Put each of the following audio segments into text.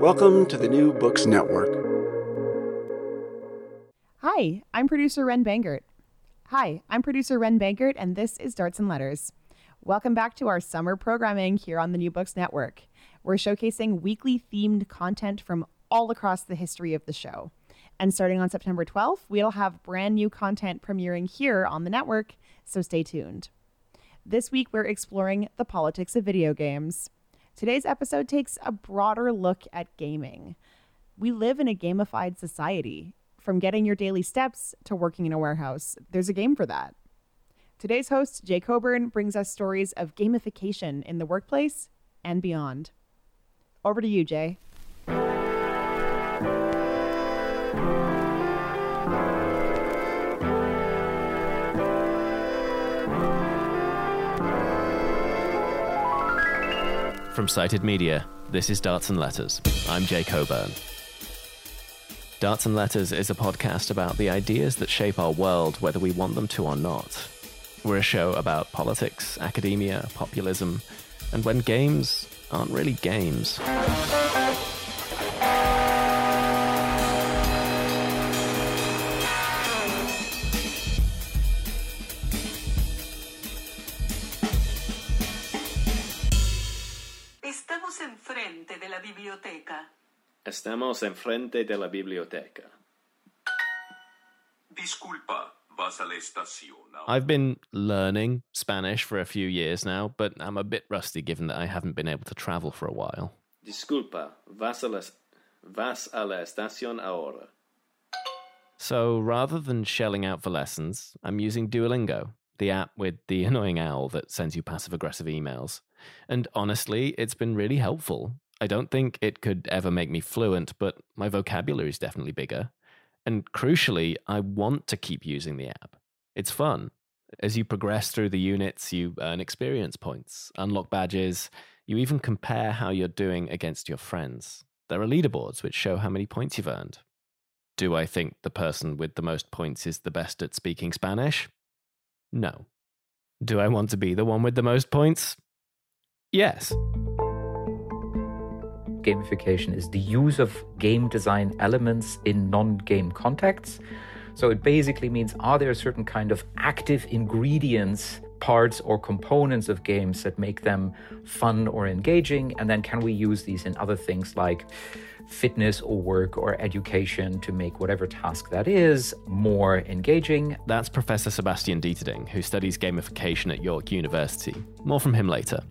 Welcome to the New Books Network. Hi, I'm producer Ren Bangert. Hi, I'm producer Ren Bangert, and this is Darts and Letters. Welcome back to our summer programming here on the New Books Network. We're showcasing weekly themed content from all across the history of the show. And starting on September 12th, we'll have brand new content premiering here on the network, so stay tuned. This week, we're exploring the politics of video games. Today's episode takes a broader look at gaming. We live in a gamified society. From getting your daily steps to working in a warehouse, there's a game for that. Today's host, Jay Coburn, brings us stories of gamification in the workplace and beyond. Over to you, Jay. From Cited Media, this is Darts and Letters. I'm Jay Coburn. Darts and Letters is a podcast about the ideas that shape our world, whether we want them to or not. We're a show about politics, academia, populism, and when games aren't really games. Estamos enfrente de la biblioteca. Disculpa, vas a la estación. I've been learning Spanish for a few years now, but I'm a bit rusty given that I haven't been able to travel for a while. Disculpa, vas a la, vas a la estación ahora. So rather than shelling out for lessons, I'm using Duolingo, the app with the annoying owl that sends you passive aggressive emails. And honestly, it's been really helpful. I don't think it could ever make me fluent, but my vocabulary is definitely bigger. And crucially, I want to keep using the app. It's fun. As you progress through the units, you earn experience points, unlock badges, you even compare how you're doing against your friends. There are leaderboards which show how many points you've earned. Do I think the person with the most points is the best at speaking Spanish? No. Do I want to be the one with the most points? Yes. Gamification is the use of game design elements in non game contexts. So it basically means are there a certain kind of active ingredients, parts, or components of games that make them fun or engaging? And then can we use these in other things like fitness or work or education to make whatever task that is more engaging? That's Professor Sebastian Deterding, who studies gamification at York University. More from him later.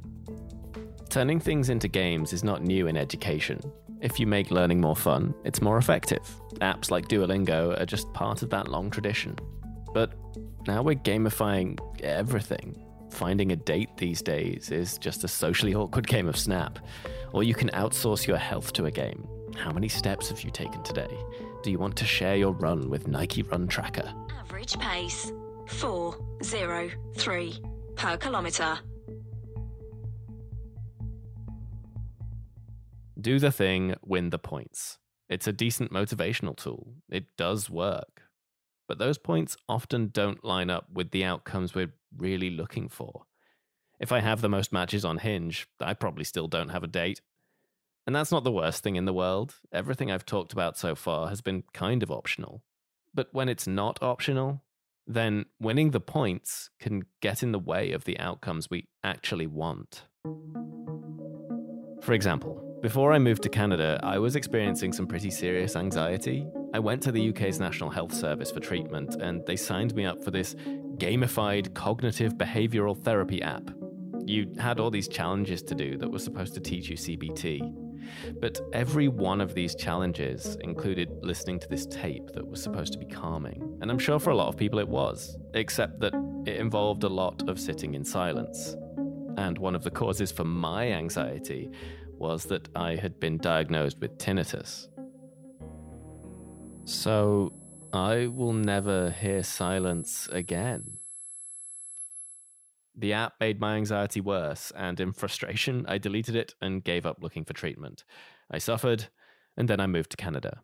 Turning things into games is not new in education. If you make learning more fun, it's more effective. Apps like Duolingo are just part of that long tradition. But now we're gamifying everything. Finding a date these days is just a socially awkward game of Snap. Or you can outsource your health to a game. How many steps have you taken today? Do you want to share your run with Nike Run Tracker? Average pace 403 per kilometre. Do the thing, win the points. It's a decent motivational tool. It does work. But those points often don't line up with the outcomes we're really looking for. If I have the most matches on Hinge, I probably still don't have a date. And that's not the worst thing in the world. Everything I've talked about so far has been kind of optional. But when it's not optional, then winning the points can get in the way of the outcomes we actually want. For example, Before I moved to Canada, I was experiencing some pretty serious anxiety. I went to the UK's National Health Service for treatment, and they signed me up for this gamified cognitive behavioral therapy app. You had all these challenges to do that were supposed to teach you CBT. But every one of these challenges included listening to this tape that was supposed to be calming. And I'm sure for a lot of people it was, except that it involved a lot of sitting in silence. And one of the causes for my anxiety was that I had been diagnosed with tinnitus. So I will never hear silence again. The app made my anxiety worse, and in frustration, I deleted it and gave up looking for treatment. I suffered, and then I moved to Canada.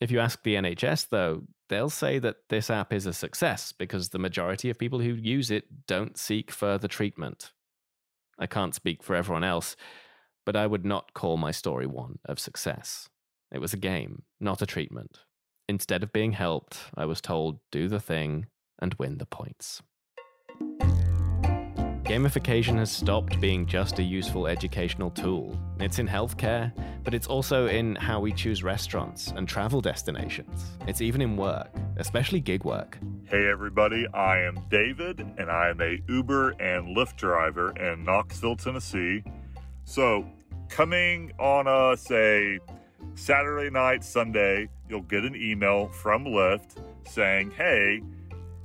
If you ask the NHS, though, they'll say that this app is a success because the majority of people who use it don't seek further treatment. I can't speak for everyone else, but I would not call my story one of success. It was a game, not a treatment. Instead of being helped, I was told, do the thing and win the points. Gamification has stopped being just a useful educational tool. It's in healthcare, but it's also in how we choose restaurants and travel destinations. It's even in work, especially gig work. Hey everybody, I am David, and I am a Uber and Lyft driver in Knoxville, Tennessee. So, coming on a say Saturday night, Sunday, you'll get an email from Lyft saying, "Hey,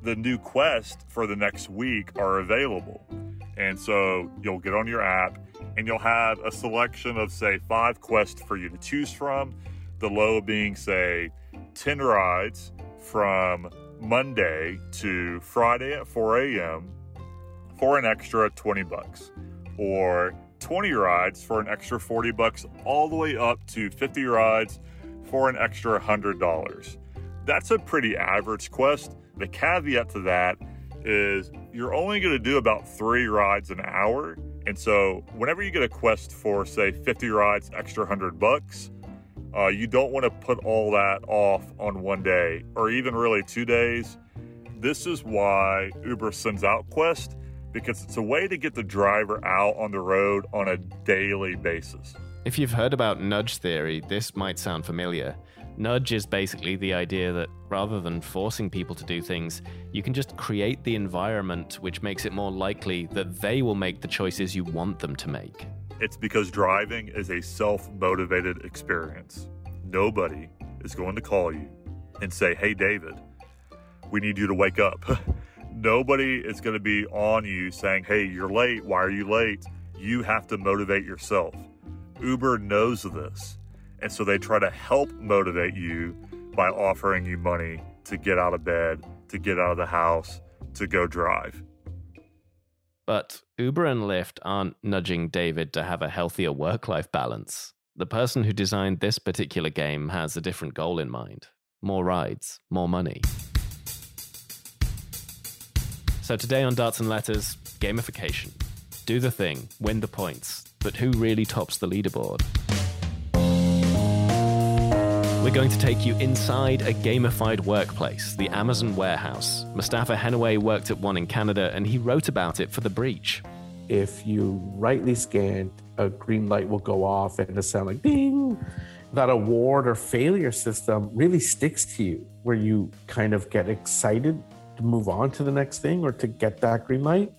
the new quest for the next week are available." And so you'll get on your app and you'll have a selection of, say, five quests for you to choose from. The low being, say, 10 rides from Monday to Friday at 4 a.m. for an extra 20 bucks, or 20 rides for an extra 40 bucks, all the way up to 50 rides for an extra $100. That's a pretty average quest. The caveat to that is you're only going to do about three rides an hour. And so, whenever you get a quest for, say, 50 rides, extra 100 bucks, uh, you don't want to put all that off on one day or even really two days. This is why Uber sends out Quest because it's a way to get the driver out on the road on a daily basis. If you've heard about nudge theory, this might sound familiar. Nudge is basically the idea that rather than forcing people to do things, you can just create the environment which makes it more likely that they will make the choices you want them to make. It's because driving is a self motivated experience. Nobody is going to call you and say, Hey, David, we need you to wake up. Nobody is going to be on you saying, Hey, you're late. Why are you late? You have to motivate yourself. Uber knows this. And so they try to help motivate you by offering you money to get out of bed, to get out of the house, to go drive. But Uber and Lyft aren't nudging David to have a healthier work life balance. The person who designed this particular game has a different goal in mind more rides, more money. So today on Darts and Letters, gamification. Do the thing, win the points, but who really tops the leaderboard? We're going to take you inside a gamified workplace, the Amazon warehouse. Mostafa Henaway worked at one in Canada and he wrote about it for The Breach. If you rightly scan, a green light will go off and it sound like ding. That award or failure system really sticks to you, where you kind of get excited to move on to the next thing or to get that green light.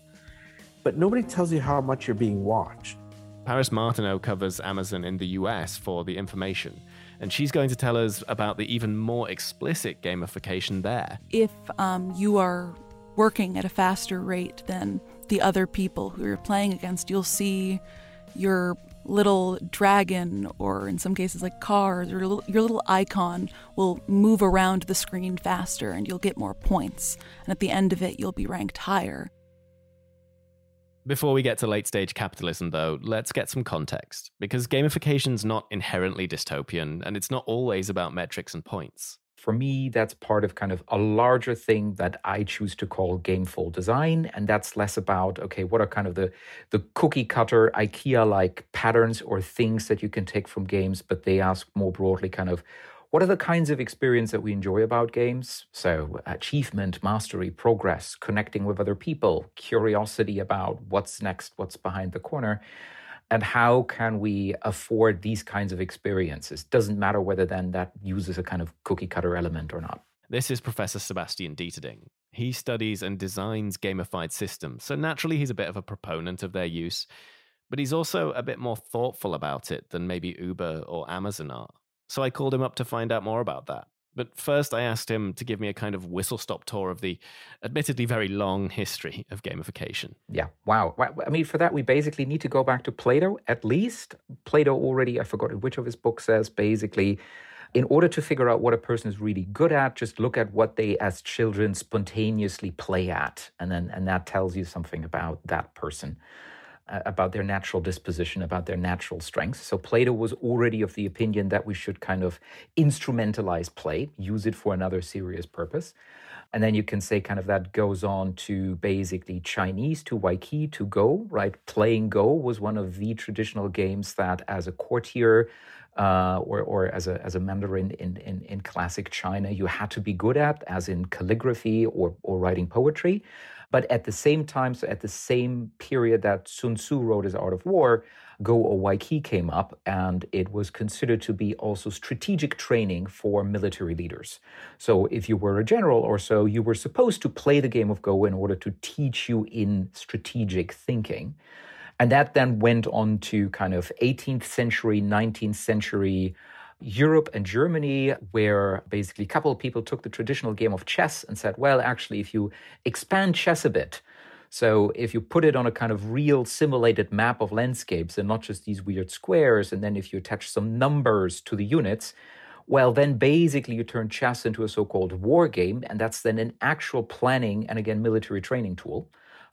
But nobody tells you how much you're being watched. Paris Martineau covers Amazon in the US for the information and she's going to tell us about the even more explicit gamification there. If um, you are working at a faster rate than the other people who you're playing against, you'll see your little dragon, or in some cases like cars, or your little icon will move around the screen faster and you'll get more points. And at the end of it, you'll be ranked higher. Before we get to late stage capitalism, though, let's get some context, because gamification's not inherently dystopian, and it's not always about metrics and points. For me, that's part of kind of a larger thing that I choose to call gameful design. And that's less about, okay, what are kind of the, the cookie cutter, IKEA like patterns or things that you can take from games, but they ask more broadly kind of what are the kinds of experience that we enjoy about games? So, achievement, mastery, progress, connecting with other people, curiosity about what's next, what's behind the corner. And how can we afford these kinds of experiences? Doesn't matter whether then that uses a kind of cookie cutter element or not. This is professor sebastian deterding. He studies and designs gamified systems so naturally he's a bit of a proponent of their use but he's also a bit more thoughtful about it than maybe uber or amazon are. So i called him up to find out more about that but first, I asked him to give me a kind of whistle stop tour of the admittedly very long history of gamification. Yeah, wow. I mean, for that, we basically need to go back to Plato at least. Plato already, I forgot which of his books says basically, in order to figure out what a person is really good at, just look at what they as children spontaneously play at. And then and that tells you something about that person. About their natural disposition, about their natural strengths. So Plato was already of the opinion that we should kind of instrumentalize play, use it for another serious purpose. And then you can say kind of that goes on to basically Chinese, to Weiqi, to Go, right? Playing Go was one of the traditional games that as a courtier uh, or, or as a as a Mandarin in, in, in classic China, you had to be good at, as in calligraphy or, or writing poetry. But at the same time, so at the same period that Sun Tzu wrote his Art of War, Go or Weiqi came up, and it was considered to be also strategic training for military leaders. So if you were a general or so, you were supposed to play the game of Go in order to teach you in strategic thinking. And that then went on to kind of 18th century, 19th century Europe and Germany, where basically a couple of people took the traditional game of chess and said, well, actually, if you expand chess a bit, so if you put it on a kind of real simulated map of landscapes and not just these weird squares, and then if you attach some numbers to the units, well, then basically you turn chess into a so called war game, and that's then an actual planning and again military training tool.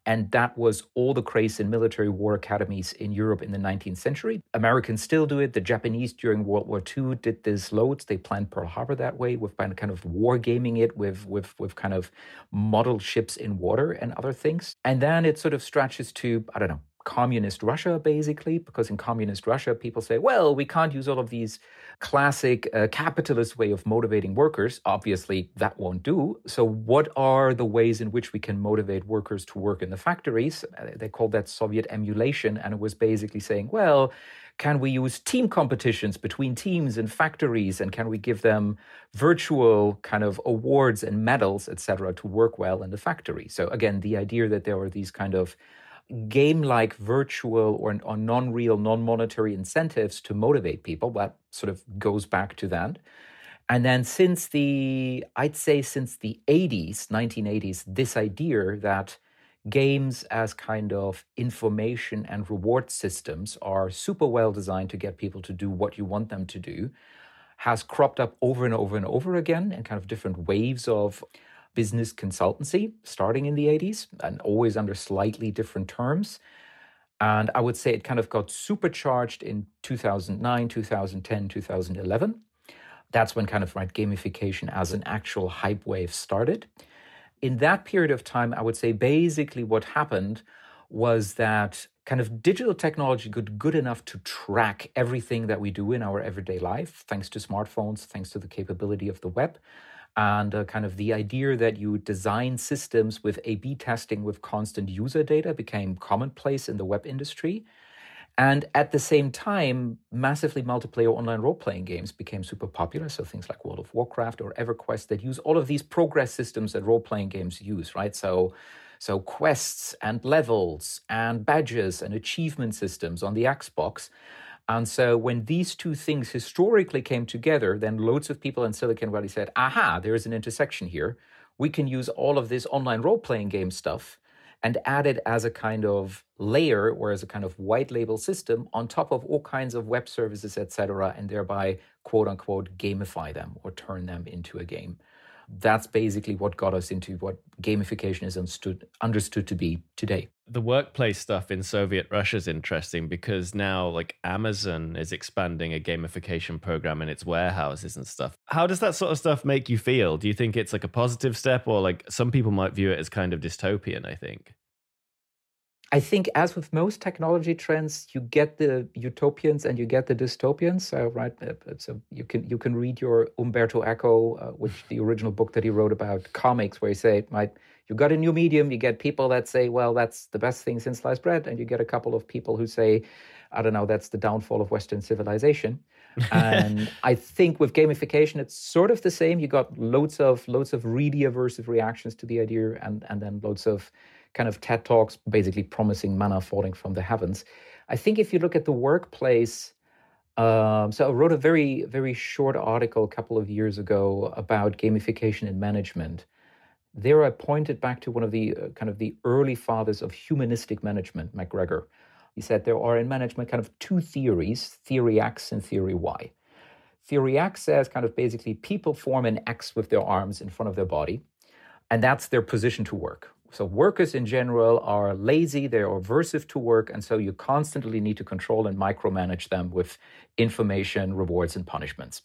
And that was all the craze in military war academies in Europe in the 19th century. Americans still do it. The Japanese during World War II did this loads. They planned Pearl Harbor that way with kind of war gaming it with, with, with kind of model ships in water and other things. And then it sort of stretches to, I don't know, communist Russia, basically, because in communist Russia, people say, well, we can't use all of these classic uh, capitalist way of motivating workers. Obviously, that won't do. So, what are the ways in which we can motivate workers to work in the factories? Uh, they called that Soviet emulation, and it was basically saying, well, can we use team competitions between teams and factories and can we give them virtual kind of awards and medals etc to work well in the factory so again the idea that there are these kind of game like virtual or, or non real, non monetary incentives to motivate people. That sort of goes back to that. And then since the, I'd say since the 80s, 1980s, this idea that games as kind of information and reward systems are super well designed to get people to do what you want them to do has cropped up over and over and over again in kind of different waves of business consultancy starting in the 80s and always under slightly different terms. And I would say it kind of got supercharged in 2009, 2010, 2011. That's when kind of right gamification as an actual hype wave started. In that period of time, I would say basically what happened was that kind of digital technology got good enough to track everything that we do in our everyday life, thanks to smartphones, thanks to the capability of the web and uh, kind of the idea that you design systems with A B testing with constant user data became commonplace in the web industry. And at the same time, massively multiplayer online role playing games became super popular. So things like World of Warcraft or EverQuest that use all of these progress systems that role playing games use, right? So, so quests and levels and badges and achievement systems on the Xbox and so when these two things historically came together, then loads of people in Silicon Valley said, aha, there's an intersection here. We can use all of this online role playing game stuff and add it as a kind of layer or as a kind of white label system on top of all kinds of web services, etc., and thereby quote unquote gamify them or turn them into a game that's basically what got us into what gamification is understood, understood to be today. The workplace stuff in Soviet Russia is interesting because now, like Amazon is expanding a gamification program in its warehouses and stuff. How does that sort of stuff make you feel? Do you think it's like a positive step, or like some people might view it as kind of dystopian? I think. I think, as with most technology trends, you get the utopians and you get the dystopians. So, right, uh, so you can you can read your Umberto Eco, uh, which the original book that he wrote about comics, where he say, right, you got a new medium. You get people that say, well, that's the best thing since sliced bread, and you get a couple of people who say, I don't know, that's the downfall of Western civilization. and I think with gamification, it's sort of the same. You got loads of loads of really aversive reactions to the idea, and and then loads of kind of TED talks, basically promising manna falling from the heavens. I think if you look at the workplace, um, so I wrote a very very short article a couple of years ago about gamification in management. There, I pointed back to one of the uh, kind of the early fathers of humanistic management, McGregor he said there are in management kind of two theories theory X and theory Y. Theory X says kind of basically people form an X with their arms in front of their body, and that's their position to work. So, workers in general are lazy, they're aversive to work, and so you constantly need to control and micromanage them with information, rewards, and punishments.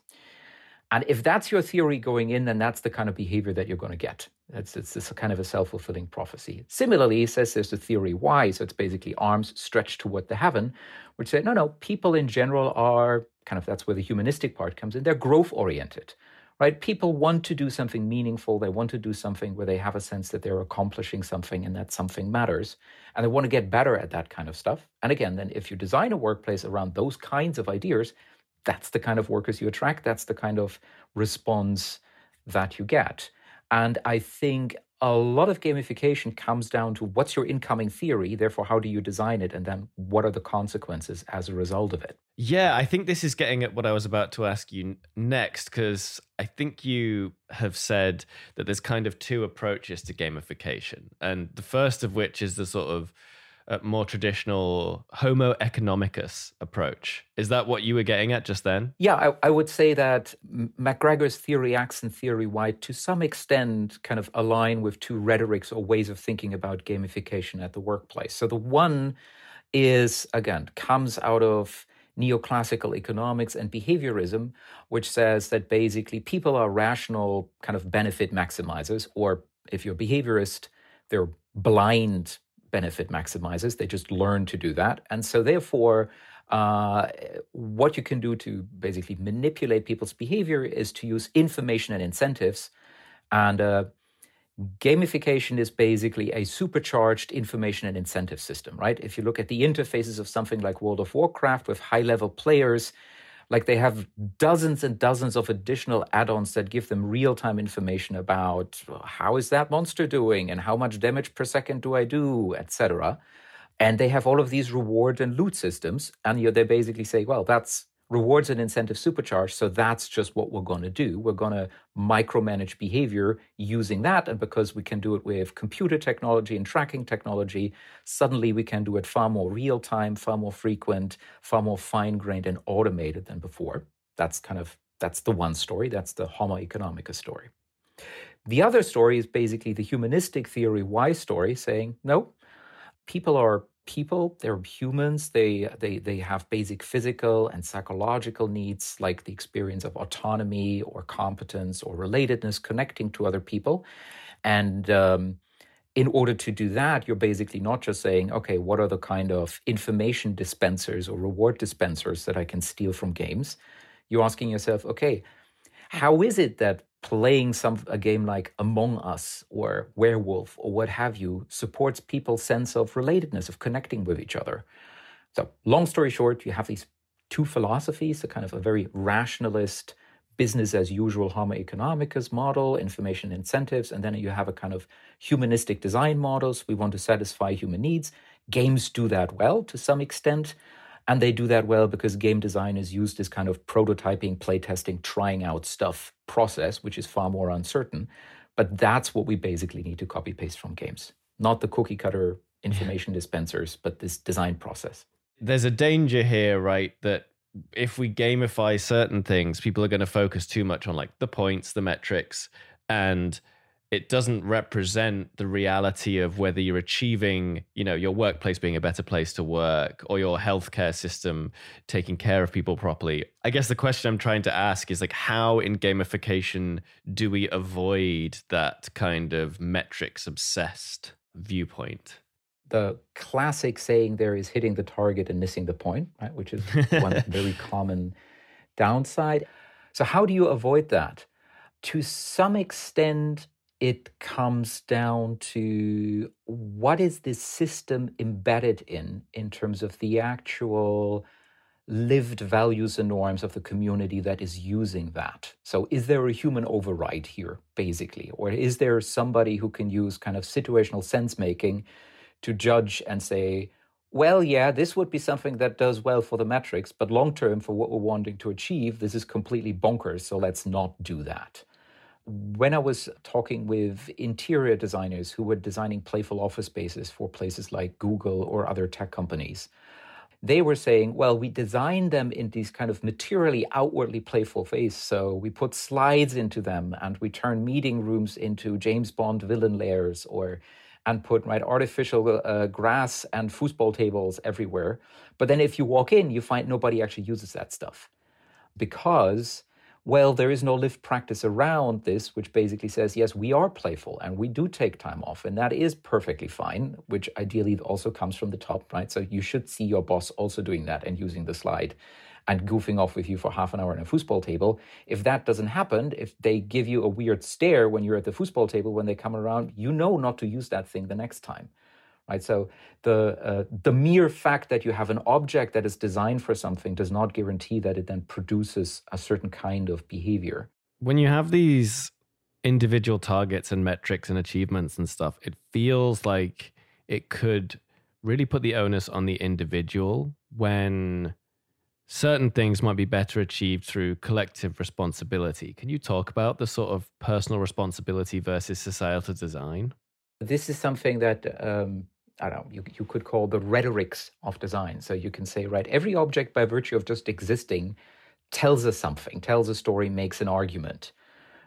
And if that's your theory going in, then that's the kind of behavior that you're going to get. It's, it's, it's kind of a self fulfilling prophecy. Similarly, he says there's a theory Y, so it's basically arms stretched toward the heaven, which say, no, no, people in general are kind of that's where the humanistic part comes in. They're growth oriented, right? People want to do something meaningful. They want to do something where they have a sense that they're accomplishing something and that something matters. And they want to get better at that kind of stuff. And again, then if you design a workplace around those kinds of ideas, that's the kind of workers you attract. That's the kind of response that you get. And I think a lot of gamification comes down to what's your incoming theory, therefore, how do you design it, and then what are the consequences as a result of it? Yeah, I think this is getting at what I was about to ask you next, because I think you have said that there's kind of two approaches to gamification. And the first of which is the sort of a more traditional Homo economicus approach. Is that what you were getting at just then? Yeah, I, I, would say that McGregor's theory and theory Y to some extent kind of align with two rhetorics or ways of thinking about gamification at the workplace. So the one is, again, comes out of neoclassical economics and behaviorism, which says that basically people are rational kind of benefit maximizers, or if you're a behaviorist, they're blind benefit maximizers. They just learn to do that. And so, therefore, uh, what you can do to basically manipulate people's behavior is to use information and incentives. And uh, gamification is basically a supercharged information and incentive system, right? If you look at the interfaces of something like World of Warcraft with high level players, like they have dozens and dozens of additional add-ons that give them real-time information about how is that monster doing and how much damage per second do I do, etc. And they have all of these reward and loot systems, and you they basically say, well, that's rewards and incentive supercharge. So that's just what we're going to do. We're going to micromanage behavior using that. And because we can do it with computer technology and tracking technology, suddenly we can do it far more real time, far more frequent, far more fine grained and automated than before. That's kind of that's the one story. That's the Homo economicus story. The other story is basically the humanistic theory Y story saying, no, people are people they're humans they they they have basic physical and psychological needs like the experience of autonomy or competence or relatedness connecting to other people. And um, in order to do that you're basically not just saying okay what are the kind of information dispensers or reward dispensers that i can steal from games? You're asking yourself okay how is it that playing some a game like Among Us or Werewolf or what have you supports people's sense of relatedness, of connecting with each other. So, long story short, you have these two philosophies, a kind of a very rationalist, business as usual Homo economicus model, information incentives, and then you have a kind of humanistic design models. We want to satisfy human needs. Games do that well to some extent. And they do that well because game design is used as kind of prototyping, playtesting, trying out stuff process, which is far more uncertain. But that's what we basically need to copy paste from games, not the cookie cutter information dispensers, but this design process. There's a danger here, right? That if we gamify certain things, people are going to focus too much on like the points, the metrics, and it doesn't represent the reality of whether you're achieving, you know, your workplace being a better place to work or your healthcare system taking care of people properly. I guess the question I'm trying to ask is like how in gamification do we avoid that kind of metrics obsessed viewpoint? The classic saying there is hitting the target and missing the point, right? Which is one very common downside. So how do you avoid that? To some extent, it comes down to what is this system embedded in, in terms of the actual lived values and norms of the community that is using that. So, is there a human override here, basically? Or is there somebody who can use kind of situational sense making to judge and say, well, yeah, this would be something that does well for the metrics, but long term, for what we're wanting to achieve, this is completely bonkers. So, let's not do that. When I was talking with interior designers who were designing playful office spaces for places like Google or other tech companies, they were saying, well, we design them in these kind of materially outwardly playful ways. So we put slides into them and we turn meeting rooms into James Bond villain lairs or and put right artificial uh, grass and foosball tables everywhere. But then if you walk in, you find nobody actually uses that stuff because well, there is no lived practice around this, which basically says, yes, we are playful and we do take time off, and that is perfectly fine, which ideally also comes from the top, right? So you should see your boss also doing that and using the slide and goofing off with you for half an hour on a foosball table. If that doesn't happen, if they give you a weird stare when you're at the foosball table when they come around, you know not to use that thing the next time right? So the uh, the mere fact that you have an object that is designed for something does not guarantee that it then produces a certain kind of behavior. When you have these individual targets and metrics and achievements and stuff, it feels like it could really put the onus on the individual when certain things might be better achieved through collective responsibility. Can you talk about the sort of personal responsibility versus societal design? This is something that um, I don't know, you, you could call the rhetorics of design. So you can say, right, every object by virtue of just existing tells us something, tells a story, makes an argument,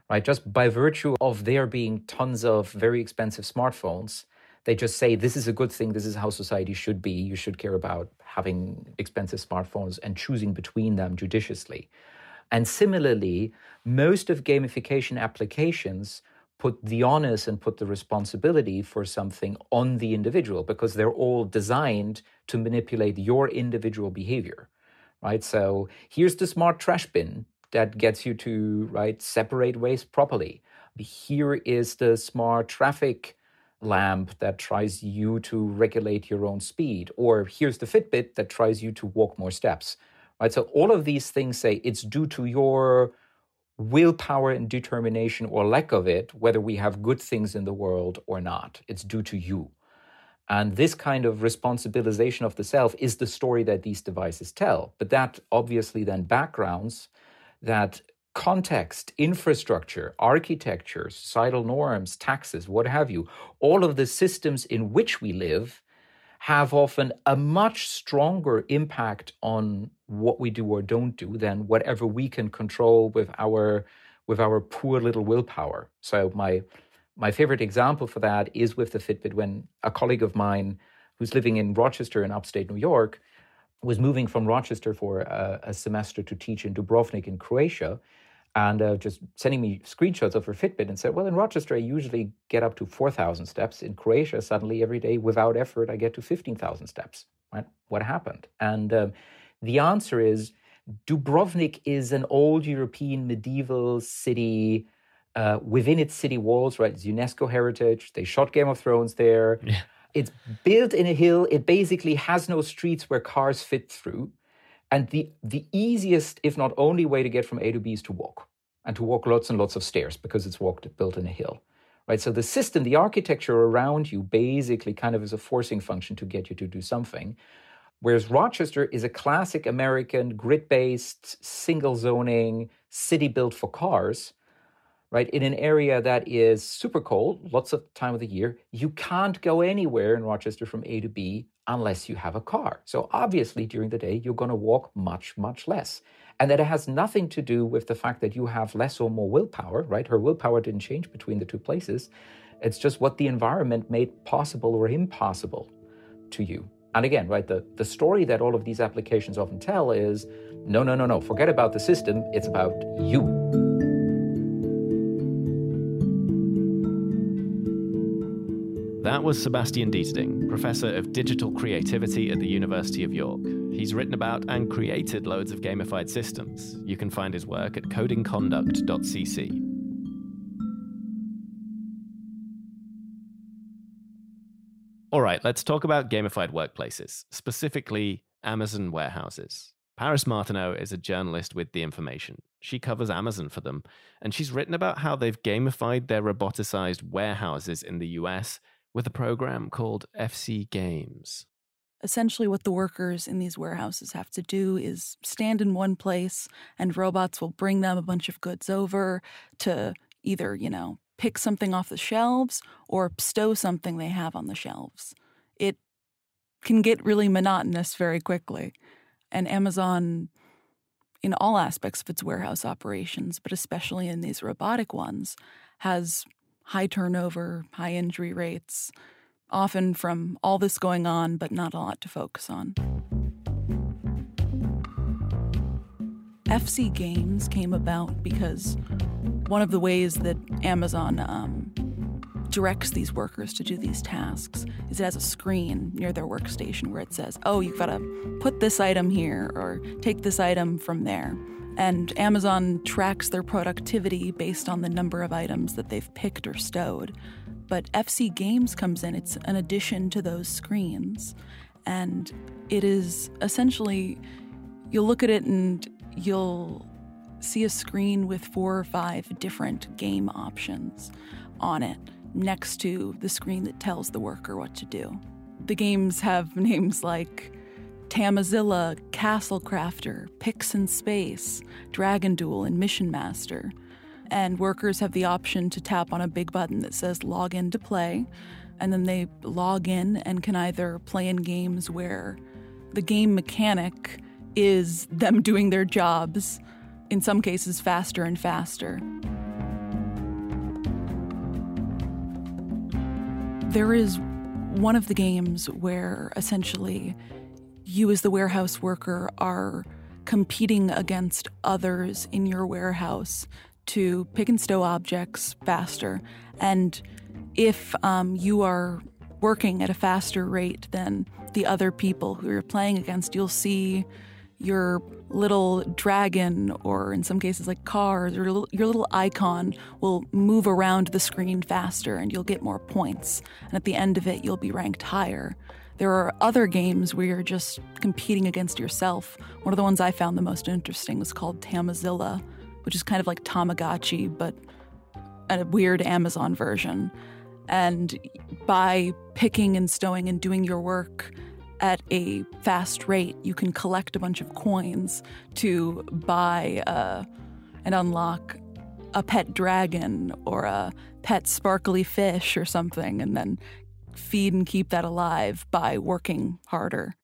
right? Just by virtue of there being tons of very expensive smartphones, they just say, this is a good thing, this is how society should be. You should care about having expensive smartphones and choosing between them judiciously. And similarly, most of gamification applications put the onus and put the responsibility for something on the individual because they're all designed to manipulate your individual behavior right? So here's the smart trash bin that gets you to right separate waste properly. Here is the smart traffic lamp that tries you to regulate your own speed or here's the fitbit that tries you to walk more steps right? So all of these things say it's due to your willpower and determination or lack of it, whether we have good things in the world or not. It's due to you. And this kind of responsibilization of the self is the story that these devices tell. But that obviously then backgrounds that context, infrastructure, architecture, societal norms, taxes, what have you, all of the systems in which we live have often a much stronger impact on what we do or don't do than whatever we can control with our with our poor little willpower. So my my favorite example for that is with the Fitbit when a colleague of mine who's living in Rochester in upstate New York was moving from Rochester for a, a semester to teach in Dubrovnik in Croatia and uh, just sending me screenshots of her Fitbit and said, Well, in Rochester, I usually get up to 4,000 steps. In Croatia, suddenly every day, without effort, I get to 15,000 steps. Right? What happened? And um, the answer is Dubrovnik is an old European medieval city. Uh, within its city walls, right? It's UNESCO heritage. They shot Game of Thrones there. Yeah. It's built in a hill. It basically has no streets where cars fit through. And the, the easiest, if not only way to get from A to B is to walk and to walk lots and lots of stairs because it's walked built in a hill. Right. So the system, the architecture around you basically kind of is a forcing function to get you to do something. Whereas Rochester is a classic American grid-based, single zoning city built for cars, right? In an area that is super cold, lots of time of the year. You can't go anywhere in Rochester from A to B unless you have a car. So obviously, during the day, you're going to walk much, much less. And that it has nothing to do with the fact that you have less or more willpower, right? Her willpower didn't change between the two places. It's just what the environment made possible or impossible to you. And again, right, the, the story that all of these applications often tell is no, no, no, no, forget about the system, it's about you. That was Sebastian Deterding, Professor of Digital Creativity at the University of York. He's written about and created loads of gamified systems. You can find his work at codingconduct.cc. All right, let's talk about gamified workplaces, specifically Amazon warehouses. Paris Martineau is a journalist with The Information. She covers Amazon for them, and she's written about how they've gamified their roboticized warehouses in the US with a program called FC Games. Essentially, what the workers in these warehouses have to do is stand in one place, and robots will bring them a bunch of goods over to either, you know, pick something off the shelves or stow something they have on the shelves. It can get really monotonous very quickly. And Amazon, in all aspects of its warehouse operations, but especially in these robotic ones, has high turnover, high injury rates, often from all this going on, but not a lot to focus on. FC Games came about because one of the ways that Amazon um, directs these workers to do these tasks is it has a screen near their workstation where it says, oh, you've got to put this item here or take this item from there. And Amazon tracks their productivity based on the number of items that they've picked or stowed. But FC Games comes in, it's an addition to those screens. And it is essentially, you'll look at it and you'll see a screen with four or five different game options on it next to the screen that tells the worker what to do. The games have names like Tamazilla, Castle Crafter, Pix in Space, Dragon Duel, and Mission Master. And workers have the option to tap on a big button that says log in to play. And then they log in and can either play in games where the game mechanic is them doing their jobs, in some cases faster and faster. There is one of the games where essentially you, as the warehouse worker, are competing against others in your warehouse to pick and stow objects faster. And if um, you are working at a faster rate than the other people who you're playing against, you'll see your little dragon, or in some cases like cars, or your little icon will move around the screen faster and you'll get more points. And at the end of it, you'll be ranked higher. There are other games where you're just competing against yourself. One of the ones I found the most interesting was called Tamazilla, which is kind of like Tamagotchi, but a weird Amazon version. And by picking and stowing and doing your work at a fast rate, you can collect a bunch of coins to buy uh, and unlock a pet dragon or a pet sparkly fish or something, and then feed and keep that alive by working harder.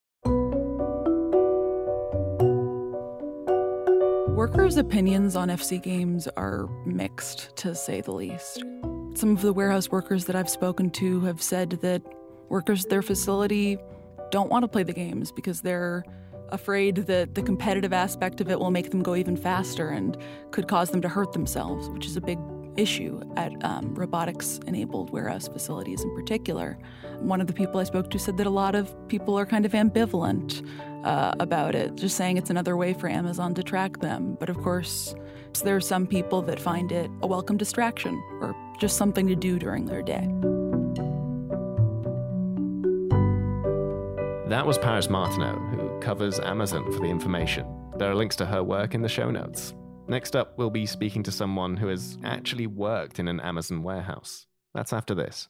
Workers' opinions on FC games are mixed, to say the least. Some of the warehouse workers that I've spoken to have said that workers at their facility don't want to play the games because they're afraid that the competitive aspect of it will make them go even faster and could cause them to hurt themselves, which is a big issue at um, robotics enabled warehouse facilities in particular. One of the people I spoke to said that a lot of people are kind of ambivalent uh, about it, just saying it's another way for Amazon to track them. But of course, there are some people that find it a welcome distraction or just something to do during their day. That was Paris Martineau, who covers Amazon for the information. There are links to her work in the show notes. Next up, we'll be speaking to someone who has actually worked in an Amazon warehouse. That's after this.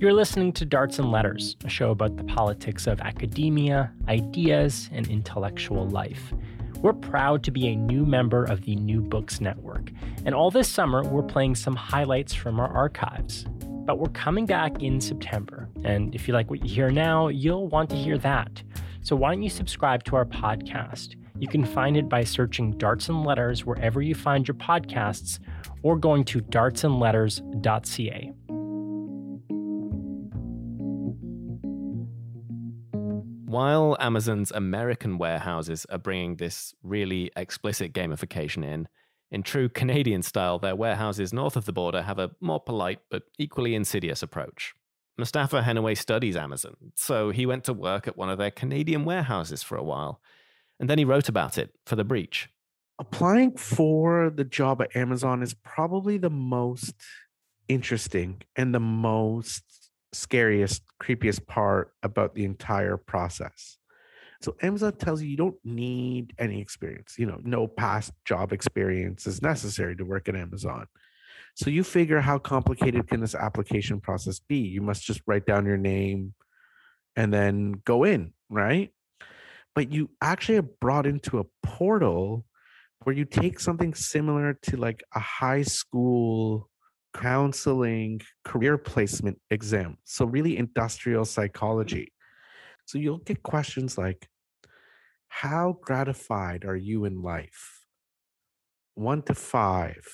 You're listening to Darts and Letters, a show about the politics of academia, ideas, and intellectual life. We're proud to be a new member of the New Books Network, and all this summer we're playing some highlights from our archives. But we're coming back in September, and if you like what you hear now, you'll want to hear that. So why don't you subscribe to our podcast? You can find it by searching Darts and Letters wherever you find your podcasts or going to dartsandletters.ca. While Amazon's American warehouses are bringing this really explicit gamification in, in true Canadian style, their warehouses north of the border have a more polite but equally insidious approach. Mostafa Henaway studies Amazon, so he went to work at one of their Canadian warehouses for a while, and then he wrote about it for The Breach. Applying for the job at Amazon is probably the most interesting and the most scariest, creepiest part about the entire process. So Amazon tells you you don't need any experience. You know, no past job experience is necessary to work at Amazon. So you figure how complicated can this application process be? You must just write down your name and then go in, right? But you actually are brought into a portal where you take something similar to like a high school counseling career placement exam. So, really, industrial psychology. So, you'll get questions like How gratified are you in life? One to five.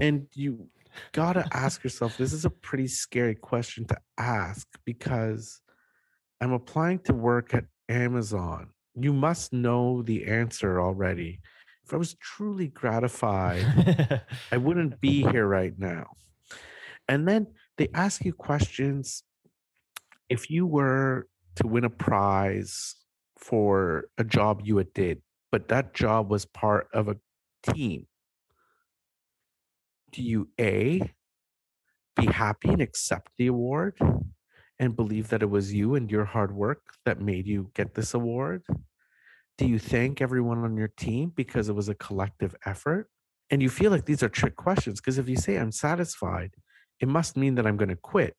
And you got to ask yourself this is a pretty scary question to ask because I'm applying to work at Amazon. You must know the answer already if I was truly gratified, I wouldn't be here right now. And then they ask you questions. If you were to win a prize for a job you had did, but that job was part of a team, do you A, be happy and accept the award and believe that it was you and your hard work that made you get this award? do you thank everyone on your team because it was a collective effort? And you feel like these are trick questions because if you say I'm satisfied, it must mean that I'm going to quit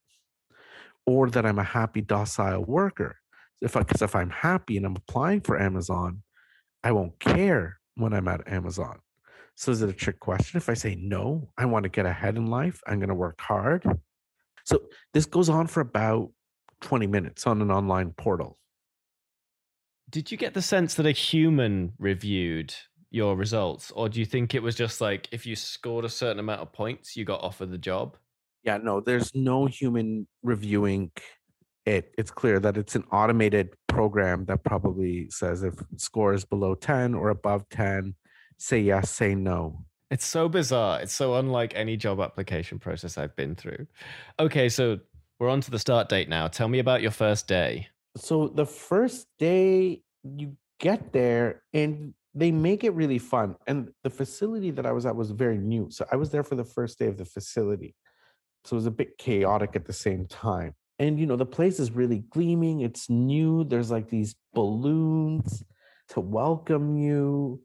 or that I'm a happy, docile worker. If because if I'm happy and I'm applying for Amazon, I won't care when I'm at Amazon. So is it a trick question? If I say no, I want to get ahead in life, I'm going to work hard. So this goes on for about 20 minutes on an online portal. Did you get the sense that a human reviewed your results, or do you think it was just like if you scored a certain amount of points, you got offered the job? Yeah, no, there's no human reviewing it. It's clear that it's an automated program that probably says if score is below 10 or above 10, say yes, say no. It's so bizarre. It's so unlike any job application process I've been through. Okay, so we're on to the start date now. Tell me about your first day. So the first day you get there and they make it really fun. And the facility that i was at was very new. So i was there for the first day of the facility. So it was a bit chaotic at the same time. And you know the place is really gleaming. It's new. There's like these balloons to welcome you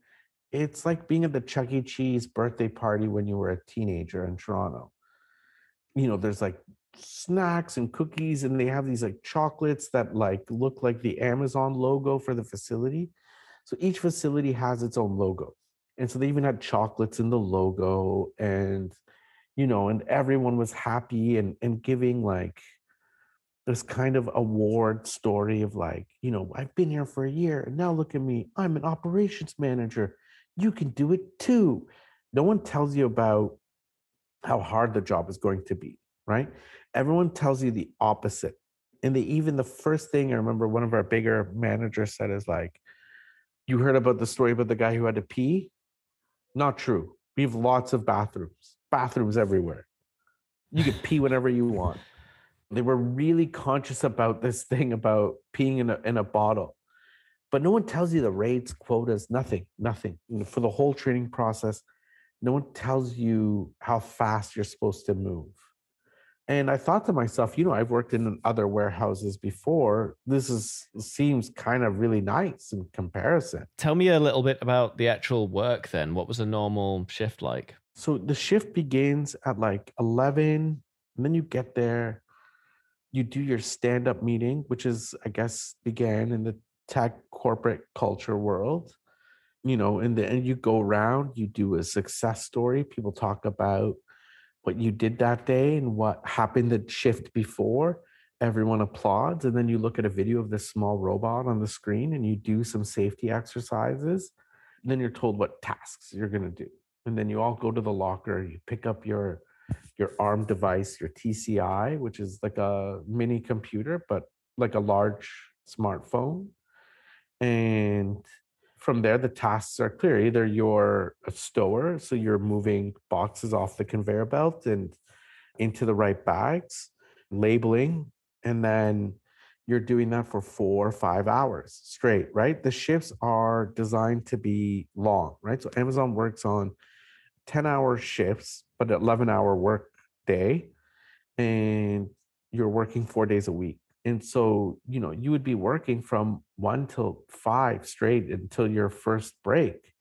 it's like being at the chuck e cheese birthday party when you were a teenager in toronto you know there's like snacks and cookies and they have these like chocolates that like look like the Amazon logo for the facility. So each facility has its own logo. And so they even had chocolates in the logo and you know and everyone was happy and and giving like this kind of award story of like, you know, I've been here for a year and now look at me. I'm an operations manager. You can do it too. No one tells you about how hard the job is going to be, right? everyone tells you the opposite. And they even the first thing I remember one of our bigger managers said is like, you heard about the story about the guy who had to pee? Not true. We have lots of bathrooms, bathrooms everywhere. You can pee whenever you want. They were really conscious about this thing about peeing in a, in a bottle. But no one tells you the rates, quotas, nothing, nothing. For the whole training process, no one tells you how fast you're supposed to move and I thought to myself, you know, I've worked in other warehouses before. This is seems kind of really nice in comparison. Tell me a little bit about the actual work then. What was a normal shift like? So the shift begins at like 11, and then you get there, you do your stand-up meeting, which is I guess began in the tech corporate culture world. You know, and then you go around, you do a success story. People talk about what you did that day and what happened the shift before everyone applauds and then you look at a video of this small robot on the screen and you do some safety exercises then you're told what tasks you're going to do and then you all go to the locker you pick up your your arm device your tci which is like a mini computer but like a large smartphone and from there, the tasks are clear. Either you're a stower, so you're moving boxes off the conveyor belt and into the right bags, labeling, and then you're doing that for four or five hours straight, right? The shifts are designed to be long, right? So Amazon works on 10 hour shifts, but 11 hour work day. And you're working four days a week. And so, you know, you would be working from one till five straight until your first break.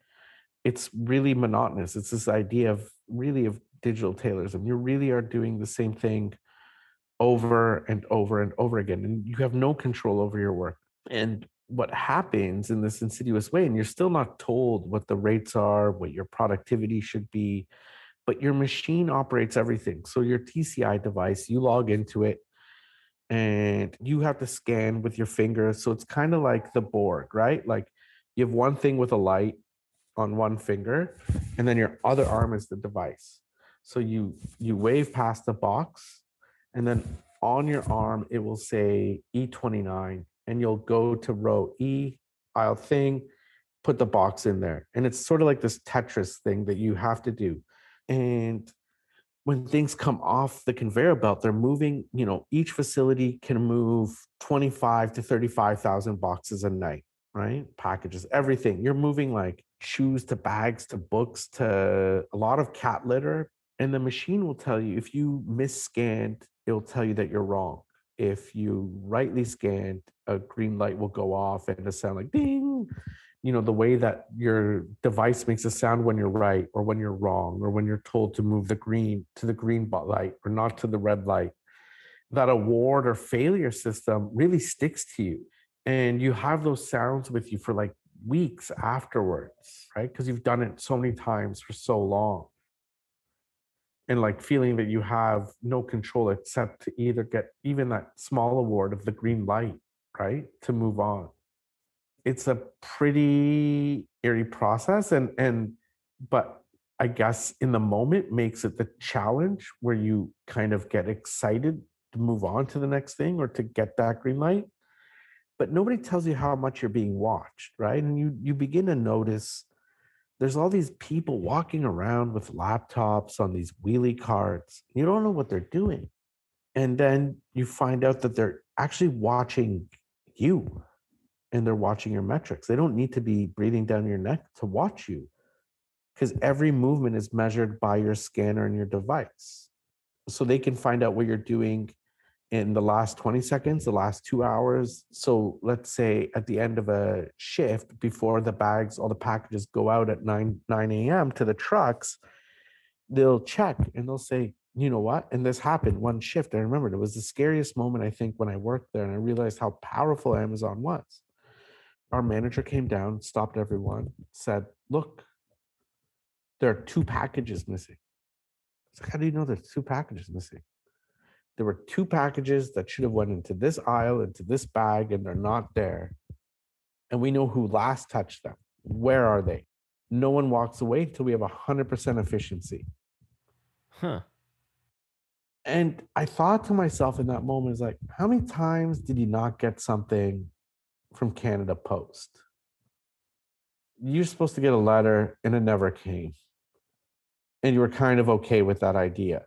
It's really monotonous. It's this idea of really of digital taylorism. You really are doing the same thing over and over and over again, and you have no control over your work. And what happens in this insidious way, and you're still not told what the rates are, what your productivity should be, but your machine operates everything. So your TCI device, you log into it and you have to scan with your finger. So it's kind of like the Borg, right? Like you have one thing with a light on one finger, and then your other arm is the device. So you you wave past the box, and then on your arm it will say E29, and you'll go to row E, aisle thing, put the box in there. And it's sort of like this Tetris thing that you have to do. And when things come off the conveyor belt, they're moving, you know, each facility can move 25 to 35,000 boxes a night, right? Packages, everything. You're moving like shoes to bags to books to a lot of cat litter. And the machine will tell you if you misscanned, it'll tell you that you're wrong. If you rightly scanned, a green light will go off and it'll sound like ding you know the way that your device makes a sound when you're right or when you're wrong or when you're told to move the green to the green light or not to the red light that award or failure system really sticks to you. And you have those sounds with you for like weeks afterwards right? Because you've done it so many times for so long. And like feeling that you have no control except to either get even that small award of the green light right to move on it's a pretty eerie process and and but i guess in the moment makes it the challenge where you kind of get excited to move on to the next thing or to get that green light. But nobody tells you how much you're being watched right? And you you begin to notice there's all these people walking around with laptops on these wheelie carts. You don't know what they're doing. And then you find out that they're actually watching you and they're watching your metrics. They don't need to be breathing down your neck to watch you because every movement is measured by your scanner and your device. So they can find out what you're doing in the last 20 seconds, the last two hours. So let's say at the end of a shift, before the bags, all the packages go out at 9, 9 a.m. to the trucks, they'll check and they'll say, you know what? And this happened one shift. I remember it was the scariest moment, I think, when I worked there and I realized how powerful Amazon was our manager came down, stopped everyone, said, Look, there are two packages missing. Like, How do you know there's two packages missing? There were two packages that should have went into this aisle, into this bag, and they're not there. And we know who last touched them. Where are they? No one walks away until we have 100% efficiency. Huh. And I thought to myself in that moment, is like, how many times did you not get something from Canada Post. You're supposed to get a letter and it never came. And you were kind of okay with that idea.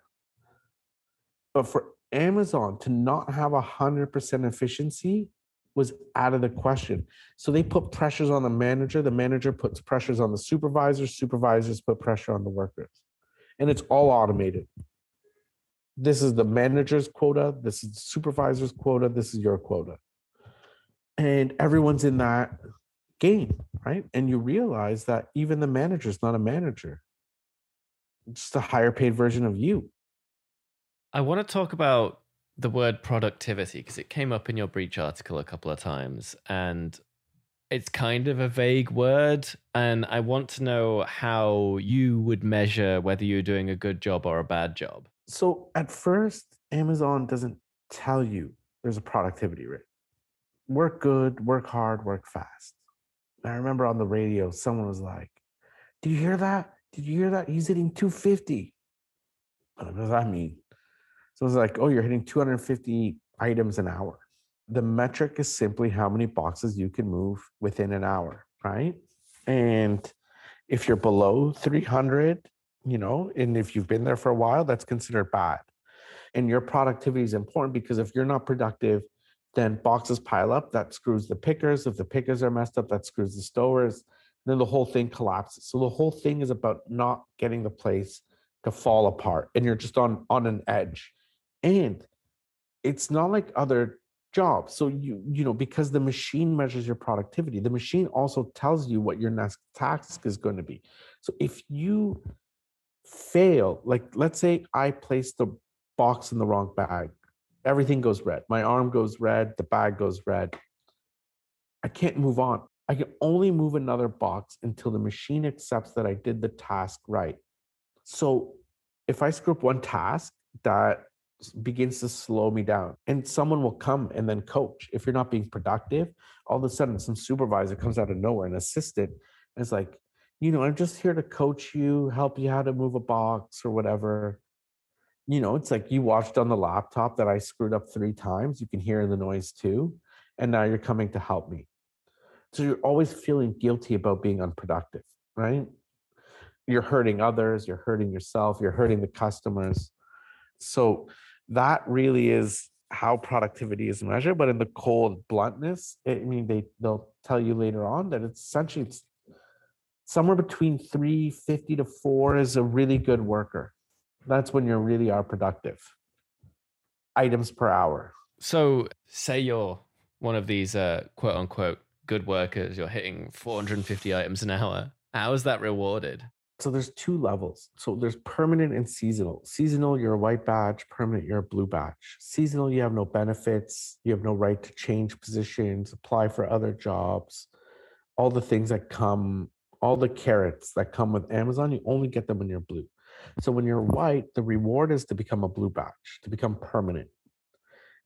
But for Amazon to not have a 100% efficiency was out of the question. So they put pressures on the manager. The manager puts pressures on the supervisors. Supervisors put pressure on the workers. And it's all automated. This is the manager's quota. This is the supervisor's quota. This is your quota and everyone's in that game, right? And you realize that even the manager is not a manager, it's just a higher paid version of you. I want to talk about the word productivity because it came up in your breach article a couple of times and it's kind of a vague word and i want to know how you would measure whether you're doing a good job or a bad job so at first amazon doesn't tell you there's a productivity rate work good, work hard, work fast. I remember on the radio, someone was like, Did you hear that? Did you hear that? He's hitting 250. What does that mean? So it's like, Oh, you're hitting 250 items an hour. The metric is simply how many boxes you can move within an hour, right? And if you're below 300, you know, and if you've been there for a while, that's considered bad. And your productivity is important because if you're not productive, then boxes pile up. That screws the pickers. If the pickers are messed up, that screws the stowers. Then the whole thing collapses. So the whole thing is about not getting the place to fall apart, and you're just on on an edge. And it's not like other jobs. So you you know because the machine measures your productivity, the machine also tells you what your next task is going to be. So if you fail, like let's say I place the box in the wrong bag, everything goes red. My arm goes red, the bag goes red. I can't move on. I can only move another box until the machine accepts that I did the task right. So if I screw up one task, that begins to slow me down. And someone will come and then coach. If you're not being productive, all of a sudden some supervisor comes out of nowhere, an assistant, and it's like, you know, I'm just here to coach you, help you how to move a box or whatever. You know, it's like you watched on the laptop that I screwed up three times. You can hear the noise too. And now you're coming to help me. So you're always feeling guilty about being unproductive, right? You're hurting others, you're hurting yourself, you're hurting the customers. So that really is how productivity is measured. But in the cold bluntness, I mean, they they'll tell you later on that it's essentially it's somewhere between 350 to 4 is a really good worker that's when you really are productive. Items per hour. So say you're one of these uh, quote unquote good workers you're hitting 450 items an hour. How is that rewarded? So there's two levels. So there's permanent and seasonal. Seasonal you're a white badge permanent you're a blue badge. Seasonal you have no benefits you have no right to change positions apply for other jobs. All the things that come all the carrots that come with Amazon, you only get them when you're blue. So when you're white, the reward is to become a blue badge, to become permanent.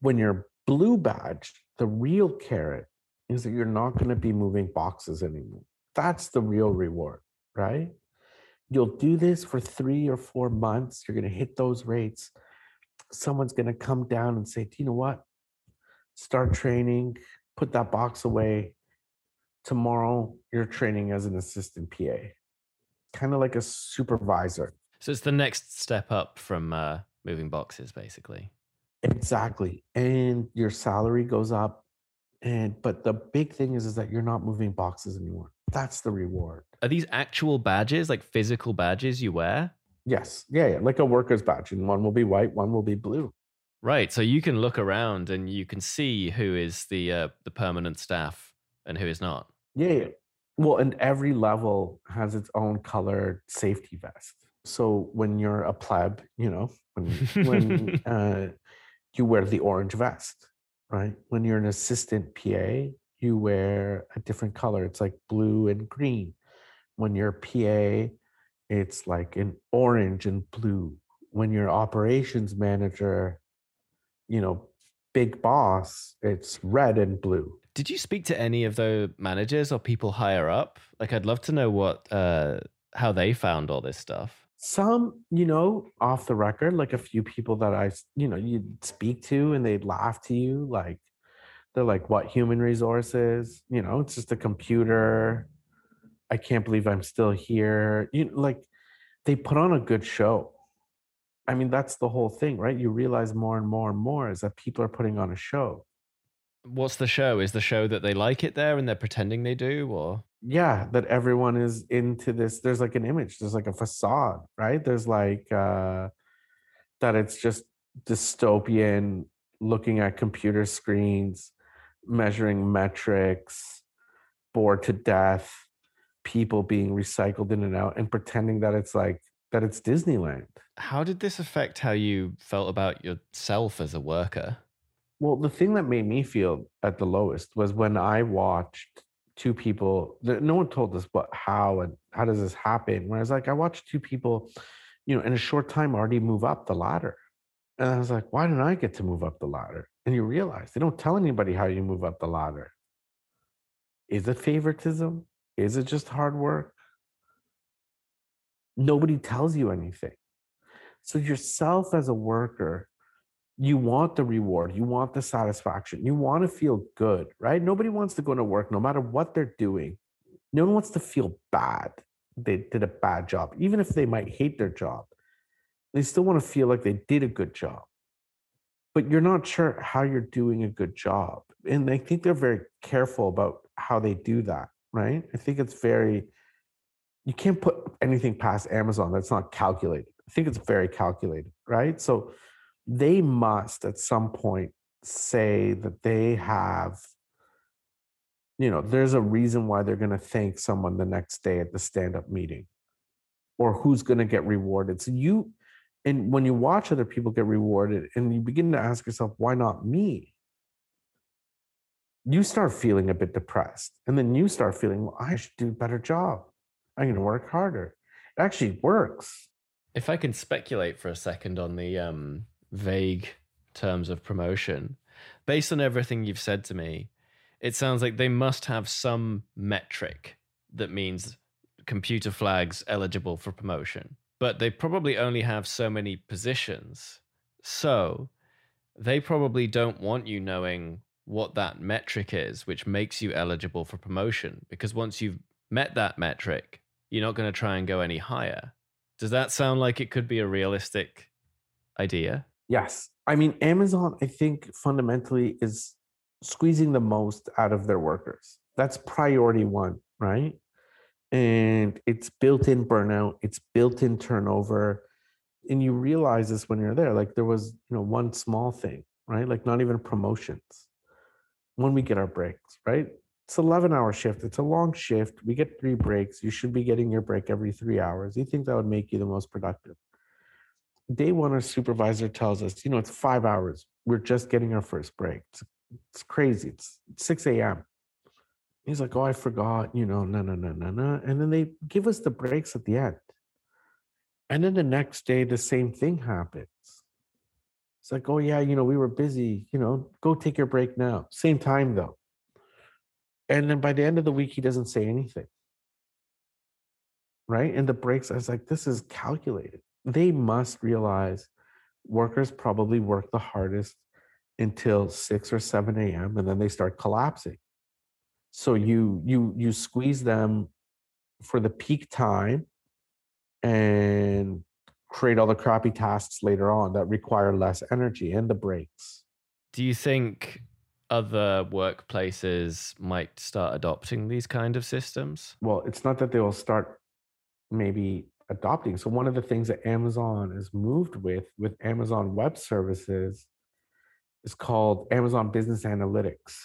When you're blue badge, the real carrot is that you're not going to be moving boxes anymore. That's the real reward, right? You'll do this for three or four months. You're going to hit those rates. Someone's going to come down and say, Do you know what? Start training, put that box away, tomorrow you're training as an assistant PA, kind of like a supervisor. So it's the next step up from uh, moving boxes, basically. Exactly, and your salary goes up, and but the big thing is is that you're not moving boxes anymore. That's the reward. Are these actual badges, like physical badges you wear? Yes, yeah, yeah, like a worker's badge, and one will be white, one will be blue. Right, so you can look around and you can see who is the uh, the permanent staff and who is not. Yeah, yeah. Well, and every level has its own colored safety vest. So when you're a pleb, you know, when when uh, you wear the orange vest, right? When you're an assistant PA, you wear a different color. It's like blue and green. When you're PA, it's like an orange and blue. When you're operations manager, you know, big boss, it's red and blue. Did you speak to any of the managers or people higher up? Like, I'd love to know what, uh, how they found all this stuff. Some, you know, off the record, like a few people that I, you know, you'd speak to and they'd laugh to you. Like, they're like, what human resources? You know, it's just a computer. I can't believe I'm still here. You know, like, they put on a good show. I mean, that's the whole thing, right? You realize more and more and more is that people are putting on a show. What's the show? Is the show that they like it there and they're pretending they do, or yeah, that everyone is into this. There's like an image. There's like a facade, right? There's like uh that it's just dystopian, looking at computer screens, measuring metrics, bored to death, people being recycled in and out, and pretending that it's like that it's Disneyland. How did this affect how you felt about yourself as a worker? Well, the thing that made me feel at the lowest was when I watched two people. No one told us what, how, and how does this happen. When I was like, I watched two people, you know, in a short time already move up the ladder, and I was like, why didn't I get to move up the ladder? And you realize they don't tell anybody how you move up the ladder. Is it favoritism? Is it just hard work? Nobody tells you anything. So yourself as a worker you want the reward, you want the satisfaction, you want to feel good, right? Nobody wants to go to work no matter what they're doing. No one wants to feel bad. They did a bad job, even if they might hate their job. They still want to feel like they did a good job. But you're not sure how you're doing a good job. And I think they're very careful about how they do that, right? I think it's very, you can't put anything past Amazon that's not calculated. I think it's very calculated, right? So, they must at some point say that they have you know there's a reason why they're going to thank someone the next day at the stand up meeting or who's going to get rewarded. So you and when you watch other people get rewarded and you begin to ask yourself why not me? you start feeling a bit depressed and then you start feeling well i should do a better job. I'm going to work harder. It actually works. If i can speculate for a second on the um, vague terms of promotion based on everything you've said to me it sounds like they must have some metric that means computer flags eligible for promotion but they probably only have so many positions so they probably don't want you knowing what that metric is, which makes you eligible for promotion. Because once you've met that metric, you're not going to try and go any higher. Does that sound like it could be a realistic idea? Yes. I mean, Amazon, I think fundamentally is squeezing the most out of their workers. That's priority one, right? And it's built in burnout, it's built in turnover. And you realize this when you're there. Like there was, you know, one small thing, right? Like not even promotions when we get our breaks, right? It's 11 hour shift. It's a long shift. We get three breaks. You should be getting your break every three hours. You think that would make you the most productive? Day one, our supervisor tells us, you know, it's five hours. We're just getting our first break. It's, it's crazy. It's 6 a.m. He's like, oh, I forgot, you know, no, no, no, no, no. And then they give us the breaks at the end. And then the next day, the same thing happens. It's like, oh yeah, you know, we were busy, you know, go take your break now. Same time though. And then by the end of the week, he doesn't say anything. Right. And the breaks, I was like, this is calculated. They must realize workers probably work the hardest until 6 or 7 a.m. and then they start collapsing. So you you you squeeze them for the peak time and create all the crappy tasks later on that require less energy and the breaks. Do you think other workplaces might start adopting these kind of systems? Well, it's not that they will start maybe adopting. So one of the things that Amazon has moved with with Amazon Web Services is called Amazon Business Analytics.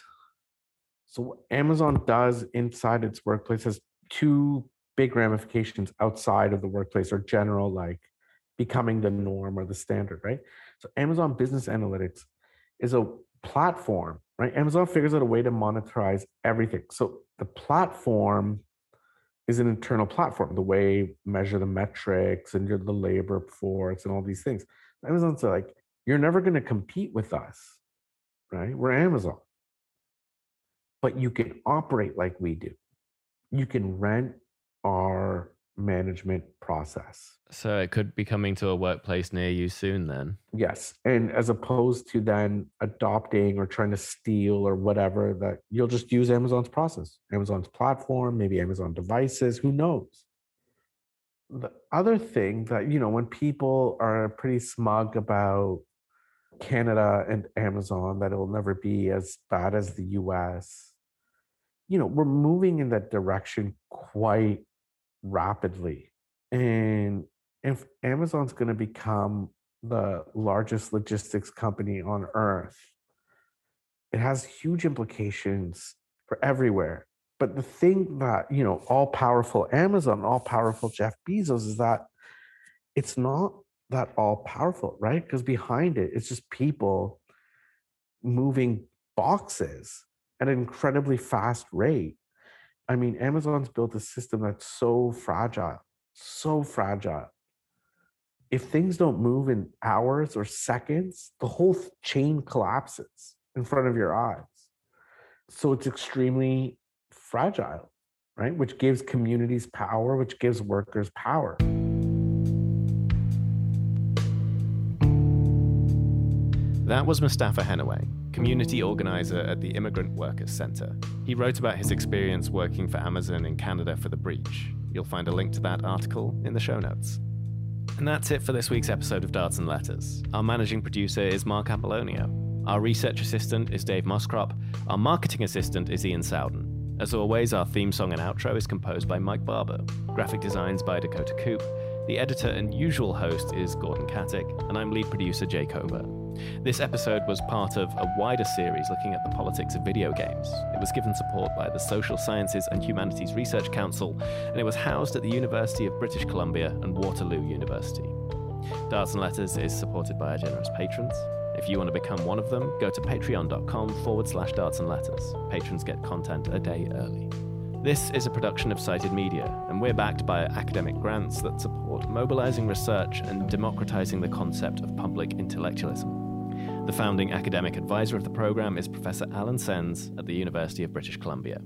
So what Amazon does inside its workplace has two big ramifications outside of the workplace or general like becoming the norm or the standard, right? So Amazon Business Analytics is a platform, right? Amazon figures out a way to monetize everything. So the platform is an internal platform, the way measure the metrics and the labor force and all these things. Amazon's like, you're never going to compete with us, right? We're Amazon. But you can operate like we do. You can rent our management process. So it could be coming to a workplace near you soon then. Yes. And as opposed to then adopting or trying to steal or whatever, that you'll just use Amazon's process, Amazon's platform, maybe Amazon devices, who knows? The other thing that, you know, when people are pretty smug about Canada and Amazon, that it will never be as bad as the US, you know, we're moving in that direction quite rapidly. And if Amazon's going to become the largest logistics company on earth, it has huge implications for everywhere. But the thing that, you know, all powerful Amazon, all powerful Jeff Bezos is that it's not that all powerful, right? Because behind it, it's just people moving boxes at an incredibly fast rate. I mean, Amazon's built a system that's so fragile, so fragile. If things don't move in hours or seconds, the whole chain collapses in front of your eyes. So it's extremely fragile, right? Which gives communities power, which gives workers power. That was Mostafa Henaway, community organizer at the Immigrant Workers Center. He wrote about his experience working for Amazon in Canada for The Breach. You'll find a link to that article in the show notes. And that's it for this week's episode of Darts and Letters. Our managing producer is Mark Apollonio. Our research assistant is Dave Moscrop. Our marketing assistant is Ian Sowden. As always, our theme song and outro is composed by Mike Barber. Graphic designs by Dakota Coop. The editor and usual host is Gordon Katic, and I'm lead producer Jake Coburn. This episode was part of a wider series looking at the politics of video games. It was given support by the Social Sciences and Humanities Research Council, and it was housed at the University of British Columbia and Waterloo University. Darts and Letters is supported by our generous patrons. If you want to become one of them, go to patreon.com forward slash darts and letters. Patrons get content a day early. This is a production of Cited Media, and we're backed by academic grants that support mobilizing research and democratizing the concept of public intellectualism. The founding academic advisor of the program is Professor Allen Sens at the University of British Columbia.